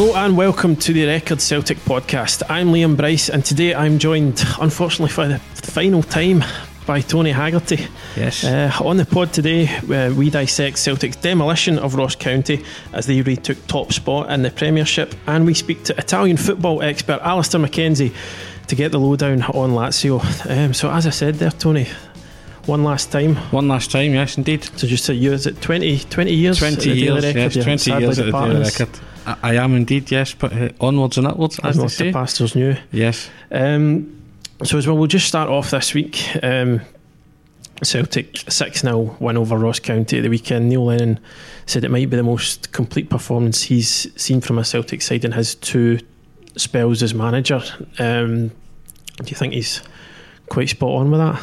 Hello and welcome to the Record Celtic podcast. I'm Liam Bryce and today I'm joined, unfortunately for the final time, by Tony Haggerty. Yes. Uh, on the pod today, uh, we dissect Celtic's demolition of Ross County as they retook top spot in the Premiership, and we speak to Italian football expert Alasdair Mackenzie to get the lowdown on Lazio. Um, so, as I said there, Tony, one last time. One last time, yes, indeed. So, just year, is it 20, 20 years? 20 at the years, Record? yes, You're 20 years at the Daily. Record. I, I am indeed, yes, but uh, onwards and upwards, as As they not the pastors knew. Yes. Um, so as well, we'll just start off this week. Um, Celtic 6 0 win over Ross County at the weekend. Neil Lennon said it might be the most complete performance he's seen from a Celtic side in his two spells as manager. Um, do you think he's quite spot on with that?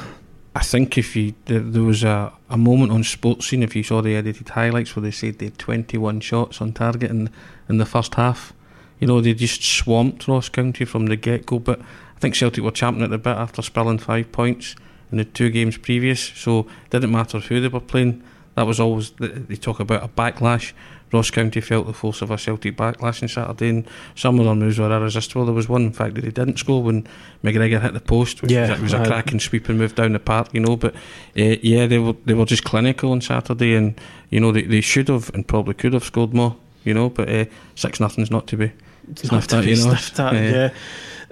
I think if you there, was a, a moment on Sportscene, if you saw the edited highlights where they said they had 21 shots on target in, in the first half. You know, they just swamped Ross County from the get go. But I think Celtic were champing at the bit after spilling five points in the two games previous. So it didn't matter who they were playing. That was always, they talk about a backlash. Ross County felt the force of a Celtic backlash on Saturday, and some of their moves were irresistible. There was one, in fact, that they didn't score when McGregor hit the post, which Yeah, was, it was a cracking sweeping move down the park, you know. But uh, yeah, they were they were just clinical on Saturday, and you know they, they should have and probably could have scored more, you know. But uh, six nothing's not to be It's not to be you know. at, Yeah.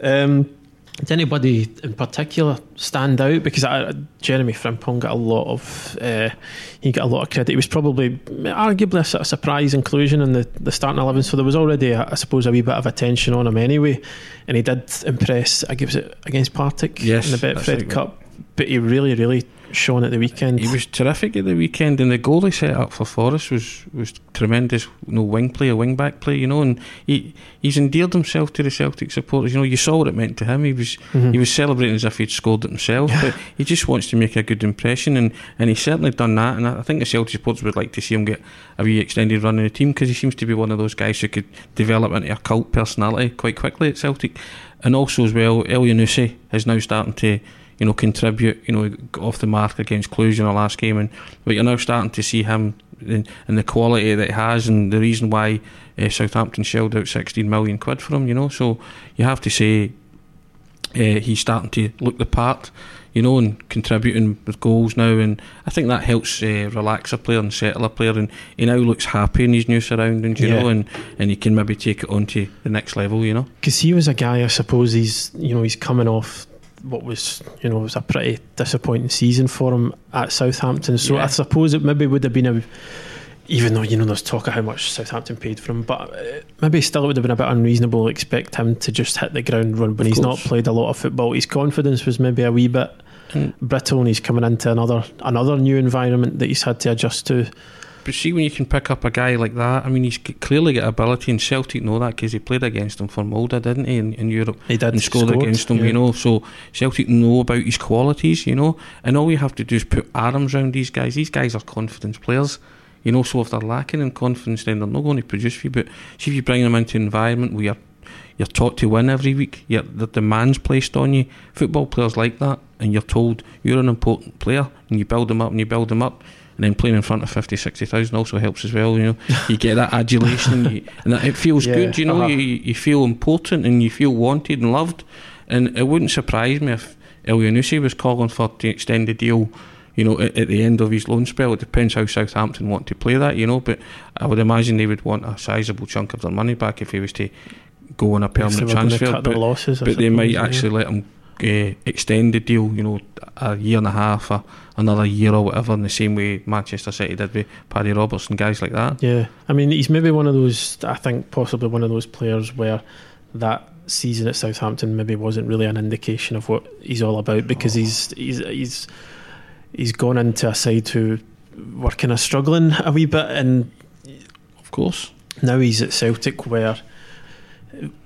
yeah. Um, did anybody in particular stand out? Because I, Jeremy Frimpong got a lot of uh, he got a lot of credit. He was probably arguably a sort of surprise inclusion in the, the starting eleven. So there was already, I I suppose, a wee bit of attention on him anyway, and he did impress. I give it against Partick Yes, in the Betfred. Cup, but he really, really shone at the weekend. He was terrific at the weekend, and the goal he set up for Forrest was was tremendous. You know, wing play, a wing back play. You know, and he he's endeared himself to the Celtic supporters. You know, you saw what it meant to him. He was Mhm. he was celebrating as if he'd scored it himself, but he just wants to make a good impression, and and he's certainly done that. And I I think the Celtic supporters would like to see him get a wee extended run in the team because he seems to be one of those guys who could develop into a cult personality quite quickly at Celtic. And also as well, Elyounoussi is now starting to you know, contribute, you know, got off the mark against Cluj in the last game, and but you're now starting to see him in, in the quality that he has, and the reason why uh, Southampton shelled out 16 million quid for him, you know. So you have to say uh, he's starting to look the part, you know, and contributing with goals now, and I think that helps uh, relax a player and settle a player, and he now looks happy in his new surroundings, you Yeah. know, and and he can maybe take it on to the next level, you know. because he was a guy. I suppose he's you know he's coming off what was you know was a pretty disappointing season for him at Southampton. So Yeah. I suppose it maybe would have been a even though you know there's talk of how much Southampton paid for him, but uh, maybe still it would have been a bit unreasonable to expect him to just hit the ground run when Of he's not played a lot of football. His confidence was maybe a wee bit And- brittle, and he's coming into another another new environment that he's had to adjust to. But see, when you can pick up a guy like that, I mean, he's clearly got ability, and Celtic know that because he played against him for Molde, didn't he, in, in Europe? He did and scored, against him, yeah. you know. So Celtic know about his qualities, you know. And all you have to do is put arms around these guys. These guys are confidence players, you know. So if they're lacking in confidence, then they're not going to produce for you. But see if you bring them into an environment where you're, you're taught to win every week, you're, the demands placed on you. Football players like that, and you're told you're an important player, and you build them up and you build them up. And then playing in front of 50, 60,000 also helps as well, you know. You get that adulation, and, you, and that, it feels Yeah, good, you know. uh-huh. You, you feel important and you feel wanted and loved. And it wouldn't surprise me if Elyounoussi was calling for to extend the deal, you know, at, at the end of his loan spell. It depends how Southampton want to play that, you know. But I would imagine they would want a sizable chunk of their money back if he was to go on a permanent transfer. But, but they might actually let him uh, extend the deal, you know, a year and a half, or another year or whatever, in the same way Manchester City did with Paddy Robertson, guys like that. Yeah, I mean, he's maybe one of those. I think possibly one of those players where that season at Southampton maybe wasn't really an indication of what he's all about because he's he's he's he's gone into a side who were kind of struggling a wee bit, and Of course. now he's at Celtic where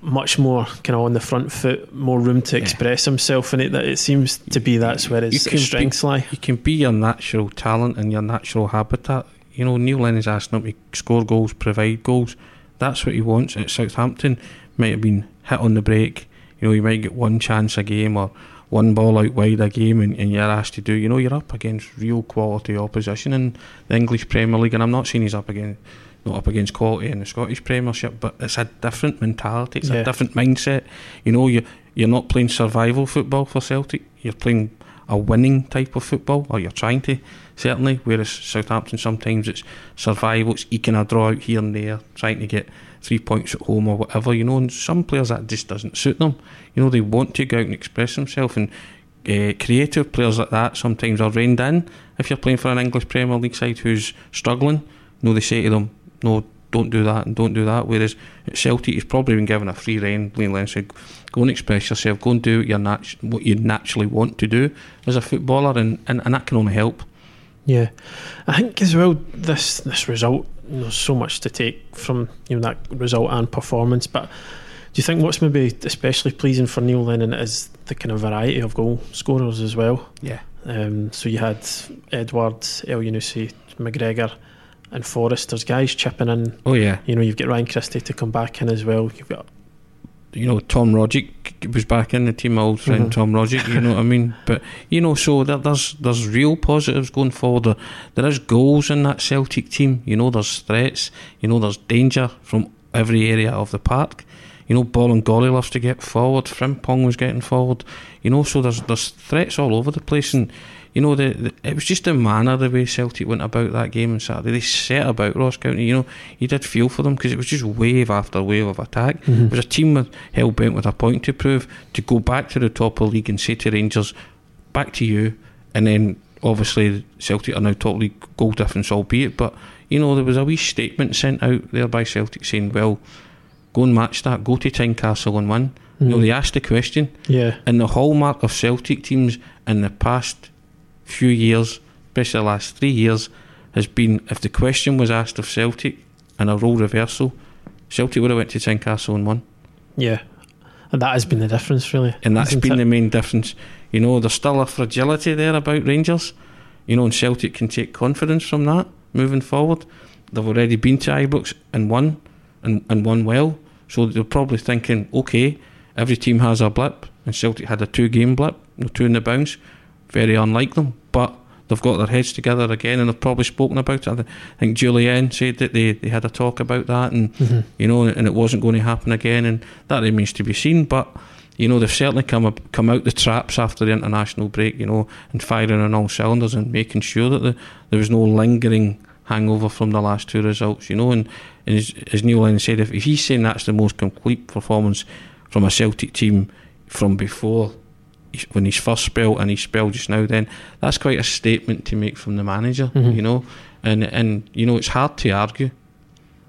much more kind of on the front foot, more room to Yeah. express himself, in it that it seems to be that's where his strengths lie. You can be your natural talent and your natural habitat. You know, Neil Lennon's asking him to score goals, provide goals. That's what he wants at Southampton. Might have been hit on the break. You know, you might get one chance a game or one ball out wide a game and, and you're asked to do. You know, you're up against real quality opposition in the English Premier League. And I'm not saying he's up against not up against quality in the Scottish Premiership, but it's a different mentality. It's Yeah. a different mindset. You know, you you're not playing survival football for Celtic. You're playing a winning type of football, or you're trying to certainly. Whereas Southampton sometimes it's survival, it's eking a draw out here and there, trying to get three points at home or whatever. You know, and some players that just doesn't suit them. You know, they want to go out and express themselves, and uh, creative players like that sometimes are reined in. If you're playing for an English Premier League side who's struggling, you know, they say to them, "No, don't do that and don't do that." Whereas at Celtic, he's probably been given a free rein. Neil Lennon said, "Go and express yourself. Go and do what, you're nat- what you naturally want to do as a footballer, and, and, and that can only help." Yeah, I think as well this this result. There's so much to take from you know that result and performance, but do you think what's maybe especially pleasing for Neil Lennon is the kind of variety of goal scorers as well? Yeah, Um, so you had Edouard, El Yunusi, McGregor, and Forrest. There's guys chipping in. oh yeah. You know, you've got Ryan Christie to come back in as well. You've got you know, Tom Rogic was back in the team, my old friend Mhm. Tom Rogic, you know what I mean? But, you know, so there, there's there's real positives going forward. There, there is goals in that Celtic team, you know, there's threats, you know, there's danger from every area of the park. You know, Bolingoli loves to get forward, Frimpong was getting forward, you know, so there's there's threats all over the place and you know, the, the it was just the manner the way Celtic went about that game on Saturday. They set about Ross County. You know, you did feel for them because it was just wave after wave of attack. It was a team with hell bent with a point to prove to go back to the top of the league and say to Rangers, back to you, and then obviously Celtic are now top league goal difference, albeit. But you know, there was a wee statement sent out there by Celtic saying, "Well, go and match that. Go to Tynecastle and win." You know, Mhm. they asked the question. yeah, And the hallmark of Celtic teams in the past few years, especially the last three years, has been if the question was asked of Celtic and a role reversal, Celtic would have went to Tynecastle and won. yeah, and that has been the difference really. And that's been it? the main difference. You know, there's still a fragility there about Rangers. You know, and Celtic can take confidence from that moving forward. They've already been to Ibrox and won, and, and won well. So they're probably thinking, okay, every team has a blip, and Celtic had a two game blip, no two in the bounce. Very unlike them, but they've got their heads together again, and they've probably spoken about it. I think Jullien said that they, they had a talk about that, and Mhm. you know, and it wasn't going to happen again, and that remains to be seen. But you know, they've certainly come up, come out the traps after the international break, you know, and firing on all cylinders and making sure that the, there was no lingering hangover from the last two results, you know. And, and as, as Neil Lennon said, if, if he's saying that's the most complete performance from a Celtic team from before he's- when he's first spell and his spell just now, then that's quite a statement to make from the manager, Mhm. you know. And and you know, it's hard to argue.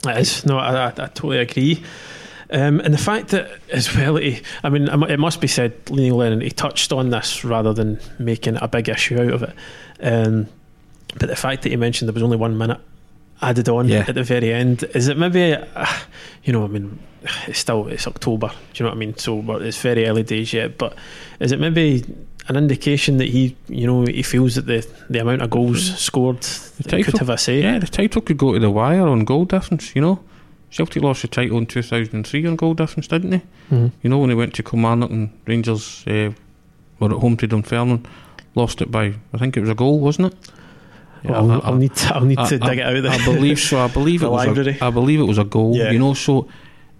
It is. No, I, I, I totally agree. Um, and the fact that, as well, he, I mean, it must be said, Neil Lennon, he touched on this rather than making a big issue out of it. Um, but the fact that he mentioned there was only one minute added on Yeah. at the very end, is it maybe, uh, you know, I mean, it's still, it's October, do you know what I mean? So it's very early days yet, but is it maybe an indication that he, you know, he feels that the, the amount of goals scored title? could have a say? Yeah, the title could go to the wire on goal difference, you know. Celtic lost the title in 2003 on goal difference, didn't they? Mhm. You know, when they went to Kilmarnock and Rangers uh, were at home to Dunfermline, lost it by, I think it was a goal, wasn't it? Yeah, Well, I- I'll, I- need to, I'll need I- to dig it out there. I believe so. I believe it was. library. A, I believe it was a goal. Yeah. You know, so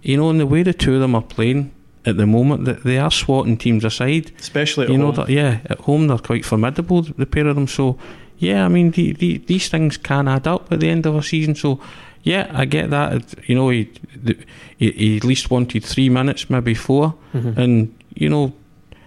you know, in the way the two of them are playing at the moment, that they are swatting teams aside. especially you know, yeah, at home they're quite formidable, the pair of them. So, yeah, I mean, the, the, these things can add up at the end of a season. So, yeah, I get that. You know, he, he, he at least wanted three minutes, maybe 4 Mhm. and you know,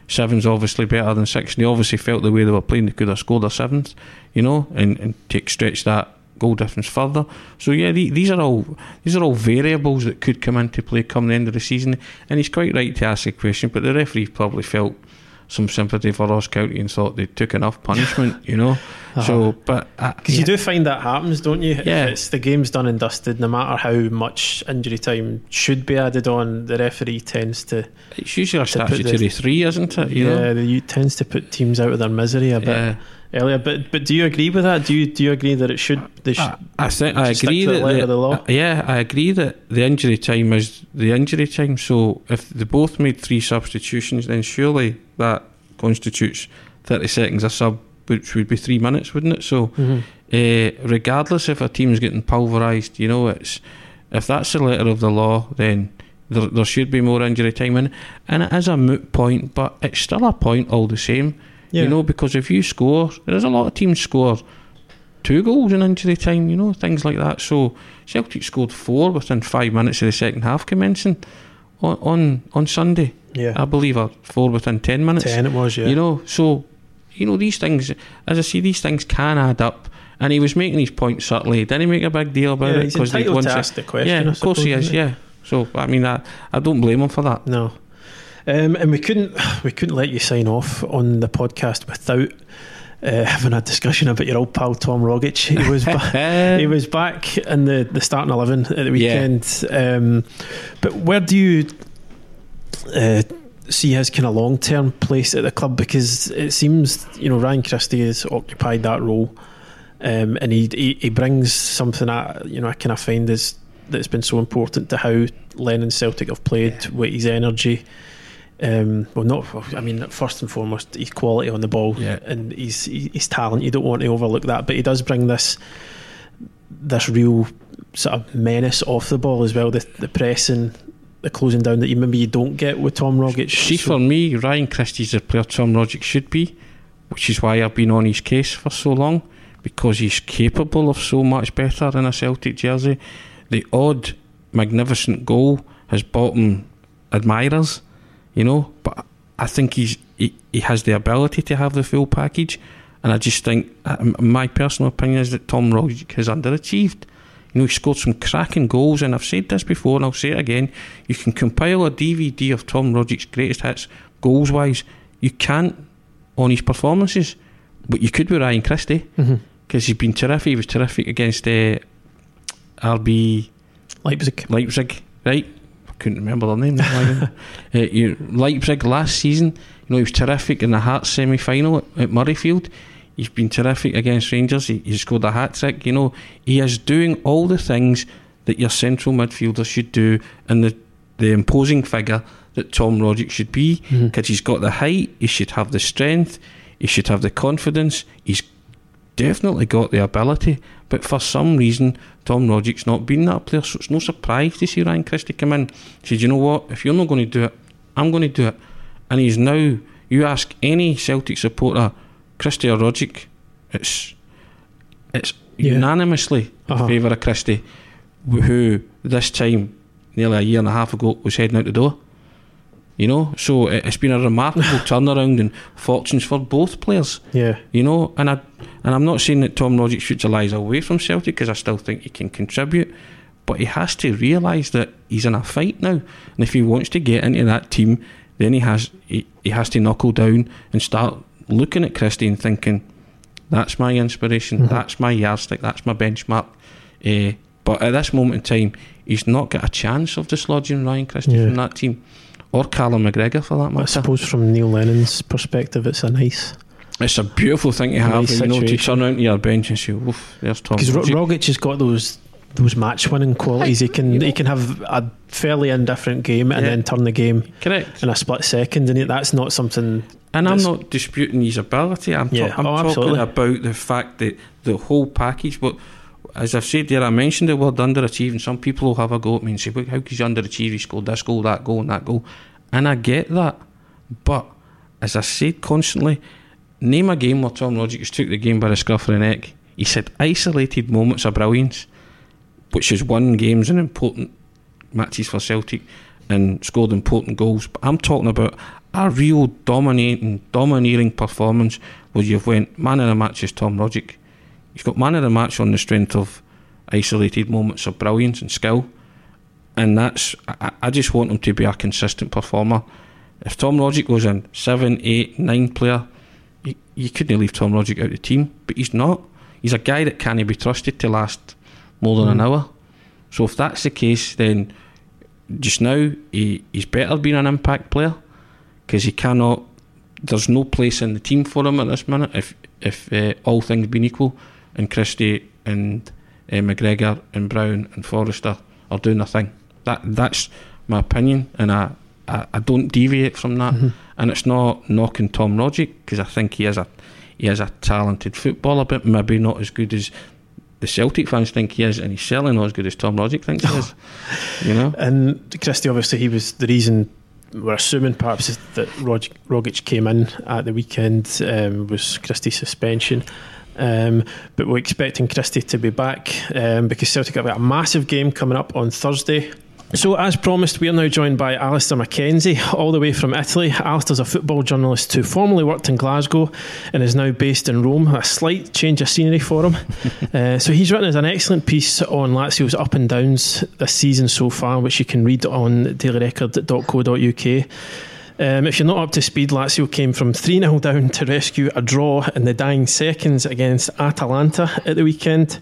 seven's obviously better than six. And they obviously felt the way they were playing, they could have scored a seventh. You know, and and take stretch that goal difference further. So yeah, the, these are all these are all variables that could come into play come the end of the season. And he's quite right to ask the question, but the referee probably felt some sympathy for Ross County and thought they took enough punishment, you know. Uh-huh. So, but because uh, yeah. you do find that happens, don't you? Yeah, it's the game's done and dusted. No matter how much injury time should be added on, the referee tends to. It's usually a statutory the, three, isn't it? You yeah, the, tends to put teams out of their misery a bit. Yeah earlier. But but do you agree with that? Do you do you agree that it should? They should I, I think I agree that the, the uh, yeah, I agree that the injury time is the injury time. So if they both made three substitutions, then surely that constitutes thirty seconds a sub, which would be three minutes, wouldn't it? So. Mm-hmm. Uh, regardless if a team's getting pulverised, you know, it's if that's the letter of the law, then there, there should be more injury time in, and it is a moot point, but it's still a point all the same. Yeah. You know, because if you score, there's a lot of teams score two goals in injury time, you know, things like that. So Celtic scored four within five minutes of the second half commencing on on, on Sunday. Yeah. I believe, or four within ten minutes. Ten it was, yeah. You know, so you know, these things as I say, these things can add up. And he was making his point subtly. Didn't he make a big deal about yeah, it? Because they to ask the question. Yeah, of course he is. Yeah. So I mean, I, I don't blame him for that. No. Um, and we couldn't we couldn't let you sign off on the podcast without uh, having a discussion about your old pal Tom Rogic. He was ba- he was back in the, the starting eleven at the weekend. Yeah. Um, but where do you uh, see his kind of long term place at the club? Because it seems you know Ryan Christie has occupied that role, um, and he, he, he brings something that you know I kind of find is that's been so important to how Lennon Celtic have played yeah. with his energy um, well, not. I mean, first and foremost, his quality on the ball yeah. and his his talent. You don't want to overlook that, but he does bring this this real sort of menace off the ball as well. The the pressing, the closing down that you maybe you don't get with Tom Rogic. See, so, for me, Ryan Christie's the player Tom Rogic should be, which is why I've been on his case for so long because he's capable of so much better in a Celtic jersey. The odd magnificent goal has bought him admirers you know. But I think he's he, he has the ability to have the full package, and I just think uh, my personal opinion is that Tom Rogic has underachieved. You know, he scored some cracking goals, and I've said this before, and I'll say it again. You can compile a DVD of Tom Rogic's greatest hits, goals wise. You can't on his performances, but you could with Ryan Christie because mm-hmm. he's been terrific. He was terrific against uh, RB Leipzig. Leipzig, right? Couldn't remember their name. uh, you, Leipzig last season, you know, he was terrific in the Hearts semi final at, at, Murrayfield. He's been terrific against Rangers. He, he scored a hat trick. You know, he is doing all the things that your central midfielder should do, and the the imposing figure that Tom Rogic should be because mm-hmm. he's got the height, he should have the strength, he should have the confidence. He's definitely got the ability, but for some reason, Tom Rogic's not been that player. So it's no surprise to see Ryan Christie come in. He said, you know what? If you're not going to do it, I'm going to do it. And he's now. You ask any Celtic supporter, Christie or Rogic, it's it's yeah. unanimously uh-huh. in favour of Christie, who this time nearly a year and a half ago was heading out the door. You know, so it's been a remarkable turnaround in fortunes for both players. Yeah, you know, and I and I'm not saying that Tom Rogic's future lies away from Celtic because I still think he can contribute, but he has to realise that he's in a fight now, and if he wants to get into that team, then he has he, he has to knuckle down and start looking at Christie and thinking, that's my inspiration, mm-hmm. that's my yardstick, that's my benchmark. Uh, but at this moment in time, he's not got a chance of dislodging Ryan Christie yeah. from that team or Callum McGregor for that matter. I suppose from Neil Lennon's perspective, it's a nice. It's a beautiful thing to have, nice you know, to turn out to your bench and say, "Oof, there's Tom." Because Rogic has got those those match winning qualities. He can he can have a fairly indifferent game and yeah. then turn the game correct in a split second, and that's not something. And I'm not disputing his ability. I'm, yeah. ta- I'm oh, talking about the fact that the whole package. But as I've said there, I mentioned the word underachieving. Some people will have a go at me and say, well, "How could you underachieve? He scored this goal, that goal, and that goal." And I get that. But as I said constantly, name a game where Tom Rogic took the game by the scruff of the neck. He said isolated moments of brilliance, which has won games in important matches for Celtic and scored important goals. But I'm talking about a real dominating, domineering performance where you've went man in a match is Tom Rogic. He's got man of the match on the strength of isolated moments of brilliance and skill, and that's I, I just want him to be a consistent performer. If Tom Rogic goes in seven, eight, nine player, you, you couldn't leave Tom Rogic out of the team, but he's not. He's a guy that can't be trusted to last more than mm. an hour. So if that's the case, then just now he, he's better being an impact player because he cannot. There's no place in the team for him at this minute. If if uh, all things being equal, and Christie and uh, McGregor and Brown and Forrester are doing their thing. That that's my opinion, and I I, I don't deviate from that. Mm-hmm. And it's not knocking Tom Rogic because I think he is a he is a talented footballer, but maybe not as good as the Celtic fans think he is, and he's certainly not as good as Tom Rogic thinks he is. You know. And Christie, obviously, he was the reason. We're assuming perhaps that Rog- Rogic came in at the weekend um, was Christie's suspension. Um, but we're expecting Christie to be back um, because Celtic have got a massive game coming up on Thursday so, as promised, we are now joined by Alasdair Mackenzie, all the way from Italy. Alasdair's a football journalist who formerly worked in Glasgow and is now based in Rome. A slight change of scenery for him. uh, so, he's written an excellent piece on Lazio's up and downs this season so far, which you can read on dailyrecord.co.uk. Um, if you're not up to speed, Lazio came from 3 0 down to rescue a draw in the dying seconds against Atalanta at the weekend.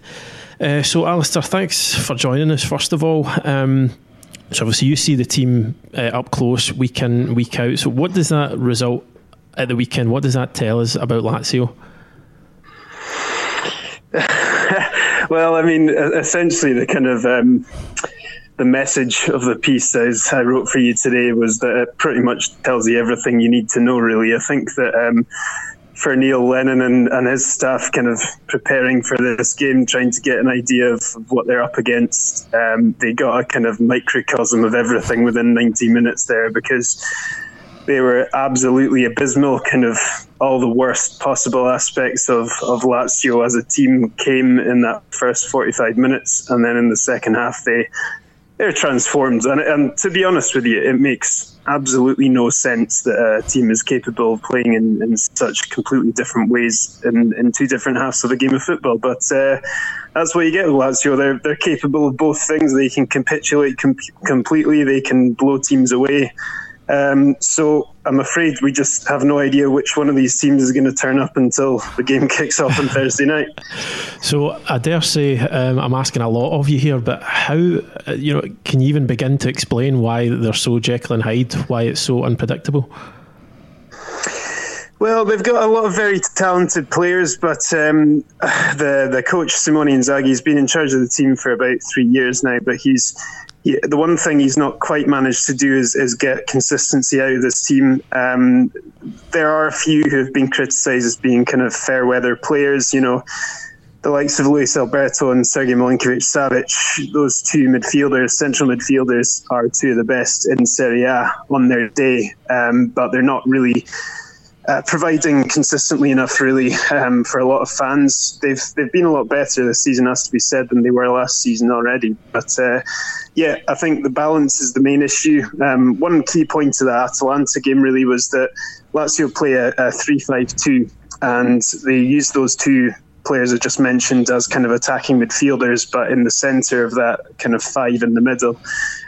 Uh, so, Alasdair, thanks for joining us, first of all. Um, so obviously you see the team uh, up close week in week out. So what does that result at the weekend? What does that tell us about Lazio? well, I mean, essentially the kind of um, the message of the piece as I wrote for you today was that it pretty much tells you everything you need to know. Really, I think that. Um, for Neil Lennon and, and his staff kind of preparing for this game, trying to get an idea of what they're up against. Um, they got a kind of microcosm of everything within 90 minutes there because they were absolutely abysmal. Kind of all the worst possible aspects of, of Lazio as a team came in that first 45 minutes, and then in the second half, they they're transformed. And, and to be honest with you, it makes absolutely no sense that a team is capable of playing in, in such completely different ways in, in two different halves of a game of football. But uh, that's what you get with Lazio. They're, they're capable of both things. They can capitulate com- completely, they can blow teams away. Um, so I'm afraid we just have no idea which one of these teams is going to turn up until the game kicks off on Thursday night. So I dare say um, I'm asking a lot of you here, but how you know can you even begin to explain why they're so Jekyll and Hyde? Why it's so unpredictable? Well, they've got a lot of very talented players, but um, the the coach Simone Inzaghi has been in charge of the team for about three years now. But he's he, the one thing he's not quite managed to do is, is get consistency out of this team. Um, there are a few who have been criticised as being kind of fair weather players. You know, the likes of Luis Alberto and Sergei Milinkovic Savic, those two midfielders, central midfielders, are two of the best in Serie A on their day, um, but they're not really uh, providing consistently enough, really, um, for a lot of fans. They've they've been a lot better this season, has to be said, than they were last season already. But uh, yeah, I think the balance is the main issue. Um, one key point to the Atalanta game really was that Lazio play a, a three-five-two, and they used those two players I just mentioned as kind of attacking midfielders, but in the centre of that kind of five in the middle.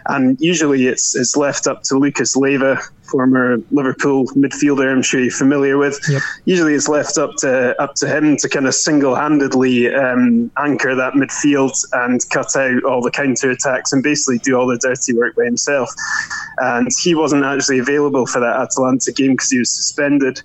And usually it's it's left up to Lucas Leiva, former Liverpool midfielder. I'm sure you're familiar with. Yep. Usually it's left up to up to him to kind of single-handedly um, anchor that midfield and cut out all the counter attacks and basically do all the dirty work by himself. And he wasn't actually available for that Atalanta game because he was suspended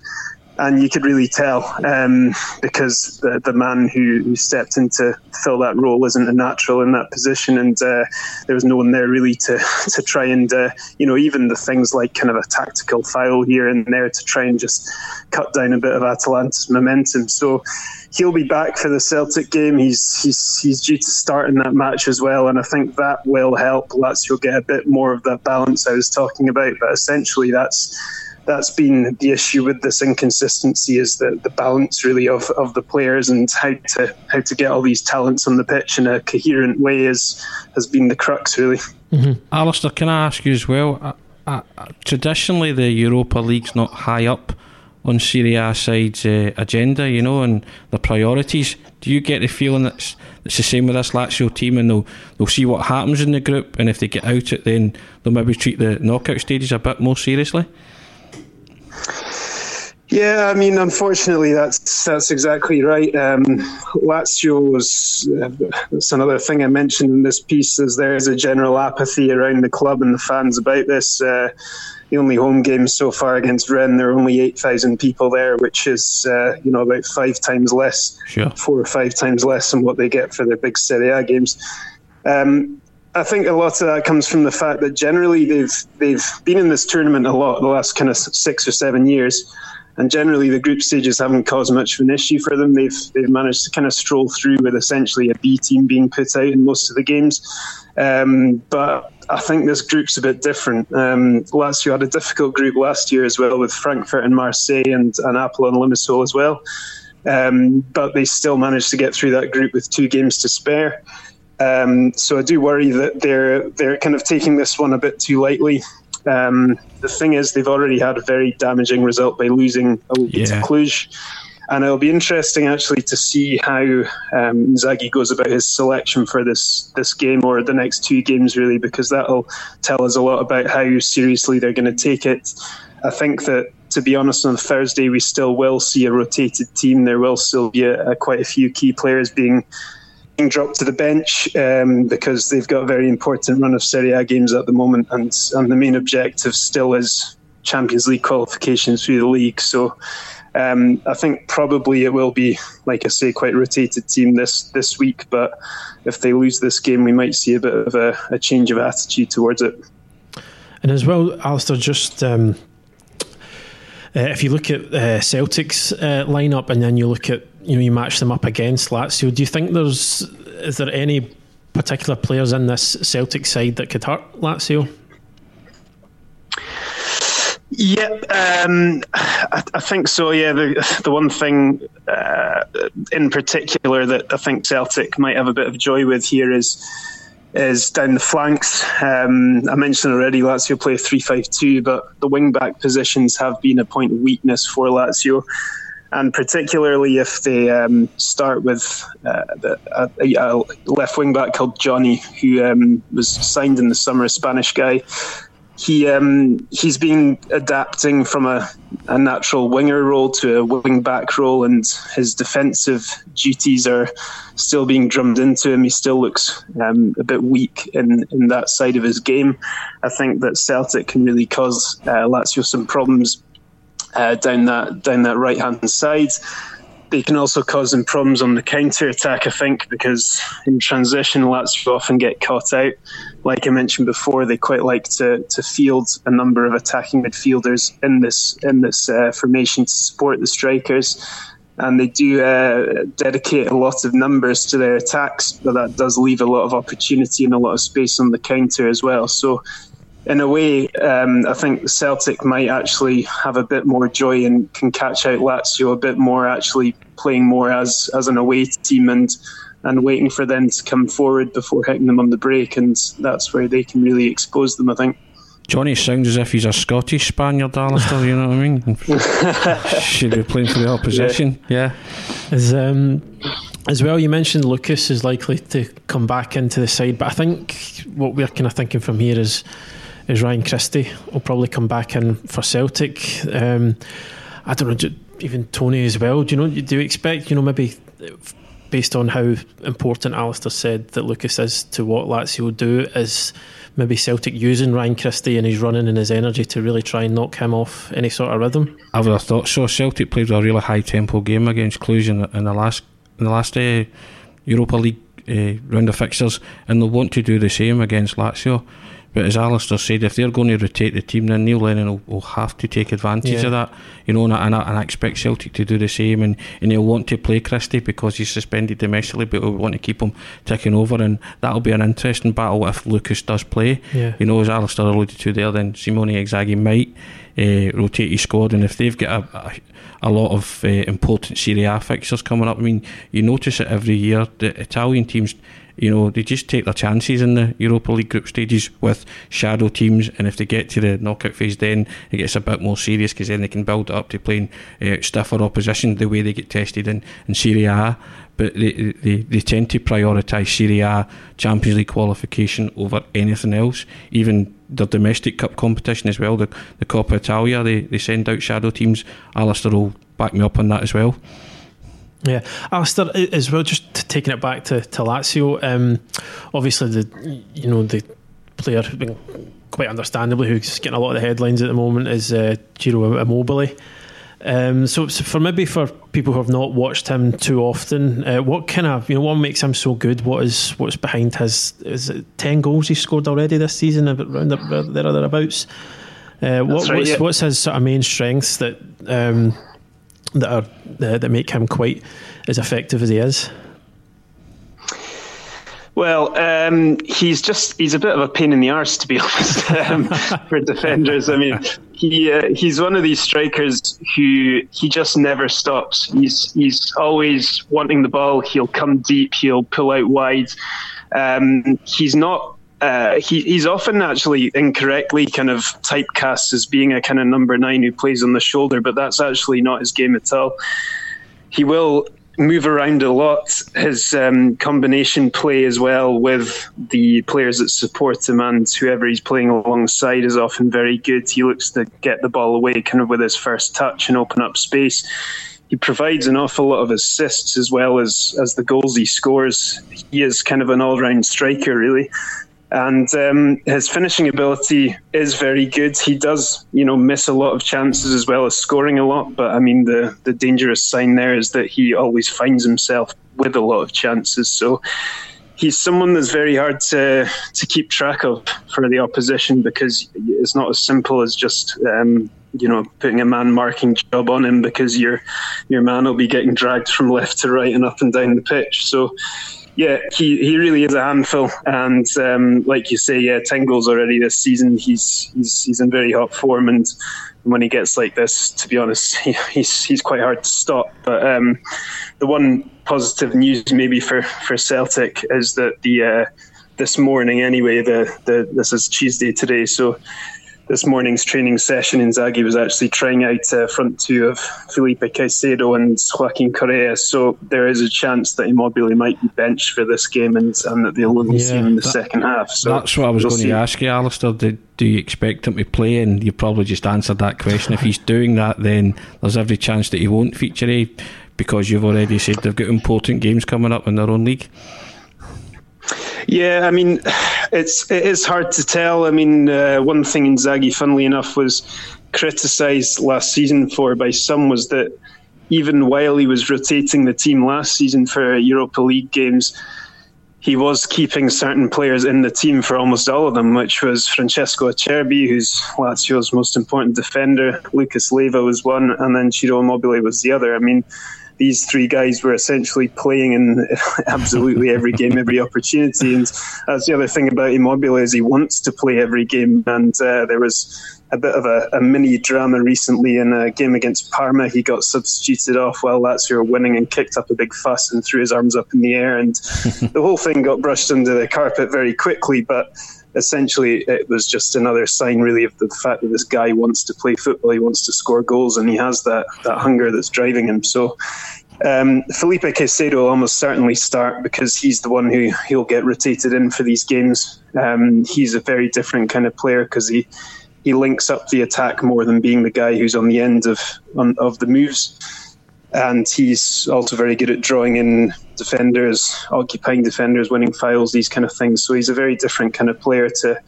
and you could really tell um, because the, the man who, who, stepped in to fill that role isn't a natural in that position, and uh, there was no one there really to to try and uh, you know even the things like kind of a tactical foul here and there to try and just cut down a bit of Atalanta's momentum. So he'll be back for the Celtic game. He's he's he's due to start in that match as well, and I think that will help Lazio get a bit more of that balance I was talking about. But essentially, that's that's been the issue with this inconsistency is the, the balance really of, of the players and how to how to get all these talents on the pitch in a coherent way is has been the crux really. Mm-hmm. Alasdair, can I ask you as well? Uh, uh, traditionally, the Europa League's not high up on Serie A side's uh, agenda, you know, and the priorities. Do you get the feeling that it's, it's the same with this Lazio team, and they'll they'll see what happens in the group, and if they get out it, then they'll maybe treat the knockout stages a bit more seriously. Yeah, I mean, unfortunately, that's that's exactly right. Um, Lazio was uh, that's another thing I mentioned in this piece. Is there is a general apathy around the club and the fans about this. Uh, the only home game so far against Rennes, there are only eight thousand people there, which is uh, you know about five times less, sure. four or five times less than what they get for their big Serie A games. Um, I think a lot of that comes from the fact that generally they've they've been in this tournament a lot the last kind of six or seven years and generally the group stages haven't caused much of an issue for them. They've they've managed to kind of stroll through with essentially a B team being put out in most of the games. Um, but I think this group's a bit different. Um, Lazio had a difficult group last year as well with Frankfurt and Marseille and, Apple and Apollon Limassol as well. Um, but they still managed to get through that group with two games to spare. Um, so I do worry that they're they're kind of taking this one a bit too lightly. Um, the thing is, they've already had a very damaging result by losing a yeah. to Cluj. And it'll be interesting actually to see how um, Zaghi goes about his selection for this this game or the next two games, really, because that'll tell us a lot about how seriously they're going to take it. I think that, to be honest, on Thursday we still will see a rotated team. There will still be a, a, quite a few key players being being dropped to the bench um, because they've got a very important run of Serie A games at the moment, and and the main objective still is Champions League qualification through the league. So. Um, I think probably it will be, like I say, quite rotated team this this week. But if they lose this game, we might see a bit of a, a change of attitude towards it. And as well, Alasdair, just um, uh, if you look at uh, Celtic's uh, lineup and then you look at you know you match them up against Lazio. Do you think there's is there any particular players in this Celtic side that could hurt Lazio? Yep, um, I, I, think so. Yeah, the the one thing uh, in particular that I think Celtic might have a bit of joy with here is is down the flanks. Um, I mentioned already Lazio play three five two, but the wing back positions have been a point of weakness for Lazio and particularly if they um, start with uh, the, a, a, left wing back called Jony, who um, was signed in the summer, a Spanish guy. He um, he's been adapting from a, a natural winger role to a wing back role, and his defensive duties are still being drummed into him. He still looks um, a bit weak in, in that side of his game. I think that Celtic can really cause uh, Lazio some problems uh, down that down that right hand side. They can also cause them problems on the counter attack, I think, because in transition, Lazio often get caught out. Like I mentioned before, they quite like to, to field a number of attacking midfielders in this in this uh, formation to support the strikers and they do uh, dedicate a lot of numbers to their attacks, but that does leave a lot of opportunity and a lot of space on the counter as well. So in a way, um, I think Celtic might actually have a bit more joy and can catch out Lazio a bit more, actually playing more as as an away team and and waiting for them to come forward before hitting them on the break, and that's where they can really expose them. I think. Jony sounds as if he's a Scottish Spaniard, Alasdair, you know what I mean? Should be playing for the opposition, yeah. yeah. As, um, as well, you mentioned Lucas is likely to come back into the side, but I think what we're kind of thinking from here is is Ryan Christie will probably come back in for Celtic. Um, I don't know, even Tony as well. Do you know? Do you expect? You know, maybe based on how important Alasdair said that Lucas is to what Lazio do, is maybe Celtic using Ryan Christie and his running and his energy to really try and knock him off any sort of rhythm. I would have thought so. Celtic played a really high tempo game against Cluj in, in the last in the last uh, Europa League uh, round of fixtures, and they'll want to do the same against Lazio. But as Alasdair said, if they're going to rotate the team, then Neil Lennon will, will have to take advantage yeah. of that. You know, and I, and I, expect Celtic to do the same. And, and he'll want to play Christie because he's suspended domestically, but we'll want to keep him ticking over. And that'll be an interesting battle if Lucas does play. Yeah. You know, as Alasdair alluded to there, then Simone Inzaghi might uh, rotate his squad. And if they've got a, a a lot of uh, important Serie A fixtures coming up. I mean, you notice it every year. The Italian teams you know, they just take their chances in the Europa League group stages with shadow teams, and if they get to the knockout phase, then it gets a bit more serious because then they can build it up to playing uh, stiffer opposition the way they get tested in, in Serie A. But they, they, they tend to prioritise Serie A Champions League qualification over anything else, even their domestic cup competition as well, the, the Coppa Italia, they, they send out shadow teams. Alasdair will back me up on that as well. Yeah, Alasdair, as well, just taking it back to, to Lazio, um, obviously the you know the player quite understandably who's getting a lot of the headlines at the moment is uh, Ciro Immobile. Um, so, so, for maybe for people who have not watched him too often, uh, what kind of you know what makes him so good? What is what's behind his is it ten goals he scored already this season around there or thereabouts? Uh, what, right, what's, yeah. what's his sort of main strengths that um, that are uh, that make him quite as effective as he is? Well, um, he's just he's a bit of a pain in the arse to be honest um, for defenders. I mean, he uh, he's one of these strikers who he just never stops. He's he's always wanting the ball. He'll come deep. He'll pull out wide. Um, he's not. Uh, he, he's often actually incorrectly kind of typecast as being a kind of number nine who plays on the shoulder, but that's actually not his game at all. He will move around a lot. His um, combination play as well with the players that support him and whoever he's playing alongside is often very good. He looks to get the ball away kind of with his first touch and open up space. He provides an awful lot of assists as well as, as the goals he scores. He is kind of an all round striker, really and um, his finishing ability is very good. He does, you know, miss a lot of chances as well as scoring a lot. But I mean, the the dangerous sign there is that he always finds himself with a lot of chances. So he's someone that's very hard to to keep track of for the opposition because it's not as simple as just. Um, you know, putting a man marking job on him because your your man will be getting dragged from left to right and up and down the pitch. So yeah, he, he really is a handful, and um, like you say, yeah, ten goals already this season. He's he's he's in very hot form, and when he gets like this, to be honest, he, he's he's quite hard to stop. But um, the one positive news maybe for, for Celtic is that the uh, this morning anyway, the, the this is Tuesday today, so this morning's training session, Inzaghi was actually trying out uh, front two of Felipe Caicedo and Joaquin Correa. So there is a chance that Immobile might be benched for this game and, and that they'll only yeah, see him in the that, second half. So that's what I was we'll going see. to ask you, Alasdair. Do, do you expect him to play? And you probably just answered that question. if he's doing that, then there's every chance that he won't feature eh? because you've already said they've got important games coming up in their own league. Yeah, I mean, it's it is hard to tell. I mean, uh, one thing Inzaghi, funnily enough, was criticised last season for by some was that even while he was rotating the team last season for Europa League games, he was keeping certain players in the team for almost all of them, which was Francesco Acerbi, who's Lazio's most important defender. Lucas Leiva was one, and then Ciro Immobile was the other. I mean these three guys were essentially playing in absolutely every game, every opportunity. And that's the other thing about Immobile is he wants to play every game. And uh, there was a bit of a, a, mini drama recently in a game against Parma. He got substituted off while Lazio were winning and kicked up a big fuss and threw his arms up in the air. And the whole thing got brushed under the carpet very quickly. But essentially it was just another sign really of the fact that this guy wants to play football. He wants to score goals and he has that that hunger that's driving him. So um, Felipe Caicedo will almost certainly start because he's the one who he'll get rotated in for these games. Um, he's a very different kind of player because he he links up the attack more than being the guy who's on the end of on, of the moves and he's also very good at drawing in defenders, occupying defenders, winning fouls, these kind of things. So he's a very different kind of player to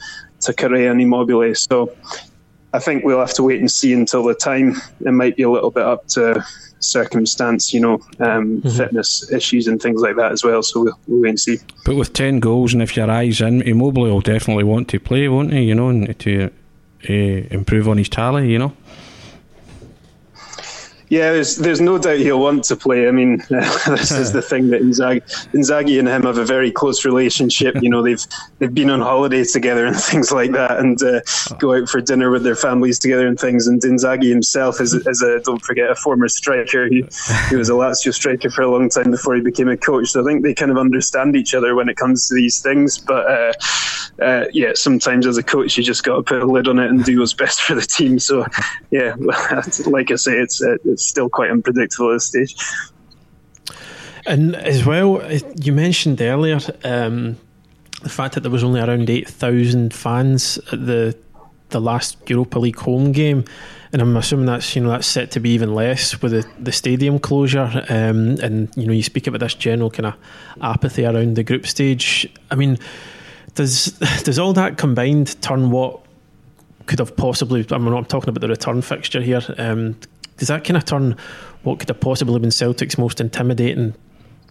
to Correa and Immobile. So I think we'll have to wait and see until the time. It might be a little bit up to circumstance, you know, um, mm-hmm. fitness issues and things like that as well. So we'll, we'll, wait and see. But with ten goals, and if your eyes in, Immobile will definitely want to play, won't he? You know, and to uh, improve on his tally, you know. Yeah, there's there's no doubt he'll want to play. I mean, this is the thing that Inzaghi, Inzaghi and him have a very close relationship. You know, they've they've been on holiday together and things like that, and uh, go out for dinner with their families together and things. And Inzaghi himself is, is a don't forget a former striker. He, he was a Lazio striker for a long time before he became a coach. So I think they kind of understand each other when it comes to these things. But uh, uh, yeah, sometimes as a coach, you just got to put a lid on it and do what's best for the team. So yeah, like I say, it's uh, it's still quite unpredictable at this stage. And as well, you mentioned earlier um, the fact that there was only around eight thousand fans at the the last Europa League home game, and I'm assuming that's you know that's set to be even less with the, the stadium closure. Um, and you know you speak about this general kind of apathy around the group stage. I mean, does does all that combined turn what could have possibly? I mean, I'm talking about the return fixture here. Um, does that kind of turn what could have possibly been Celtic's most intimidating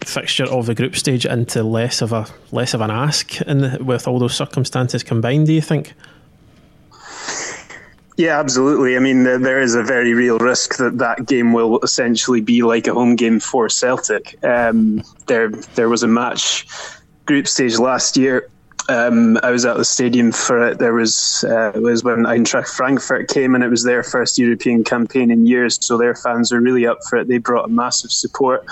fixture of the group stage into less of a less of an ask in with all those circumstances combined? Do you think? Yeah, absolutely. I mean, there is a very real risk that that game will essentially be like a home game for Celtic. Um, there, there was a match group stage last year um, I was at the stadium for it. There was uh, it was when Eintracht Frankfurt came, and it was their first European campaign in years. So their fans were really up for it. They brought a massive support,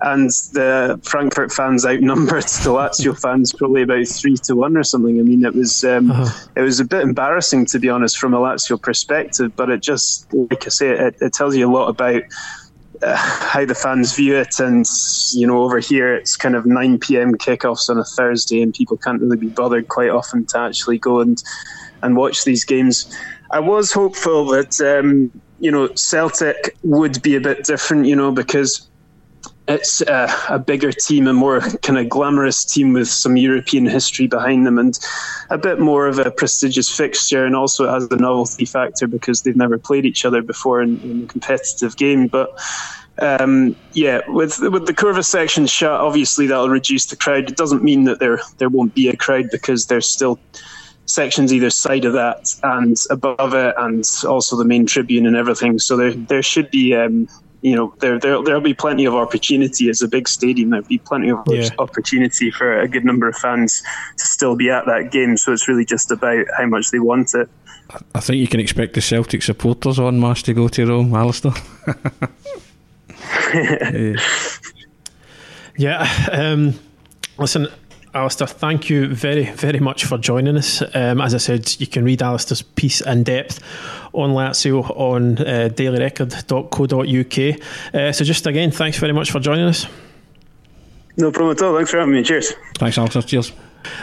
and the Frankfurt fans outnumbered the Lazio fans probably about three to one or something. I mean, it was um, uh-huh. it was a bit embarrassing to be honest from a Lazio perspective, but it just like I say, it, it tells you a lot about uh, how the fans view it. And, you know, over here it's kind of 9 p.m. kickoffs on a Thursday, and people can't really be bothered quite often to actually go and, and watch these games. I was hopeful that, um, you know, Celtic would be a bit different, you know, because it's a, a, bigger team, a more kind of glamorous team with some European history behind them, and a bit more of a prestigious fixture, and also it has the novelty factor because they've never played each other before in, in a competitive game. But um, yeah, with with the Curva section shut, obviously that'll reduce the crowd. It doesn't mean that there there won't be a crowd because there's still sections either side of that and above it, and also the main tribune and everything. So there there should be um, you know, there, there there'll be plenty of opportunity. It's a big stadium. There'll be plenty of yeah. opportunity for a good number of fans to still be at that game. So it's really just about how much they want it. I think you can expect the Celtic supporters on mass to go to Rome, Alasdair. yeah. yeah um, listen, Alasdair, thank you very, very much for joining us. Um, as I said, you can read Alasdair's piece in depth on Lazio on uh, dailyrecord.co.uk. Uh, so, just again, thanks very much for joining us. No problem at all. Thanks for having me. Cheers. Thanks, Alasdair. Cheers.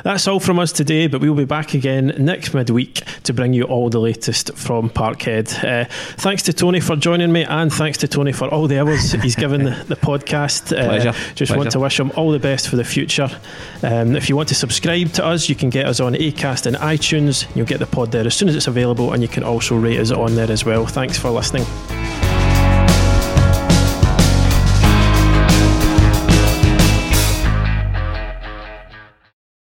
That's all from us today, but we'll be back again next midweek to bring you all the latest from Parkhead. Uh, thanks to Tony for joining me, and thanks to Tony for all the hours he's given the, the podcast. Uh, Pleasure. Just Pleasure. want to wish him all the best for the future. Um, if you want to subscribe to us, you can get us on Acast and iTunes. You'll get the pod there as soon as it's available, and you can also rate us on there as well. Thanks for listening.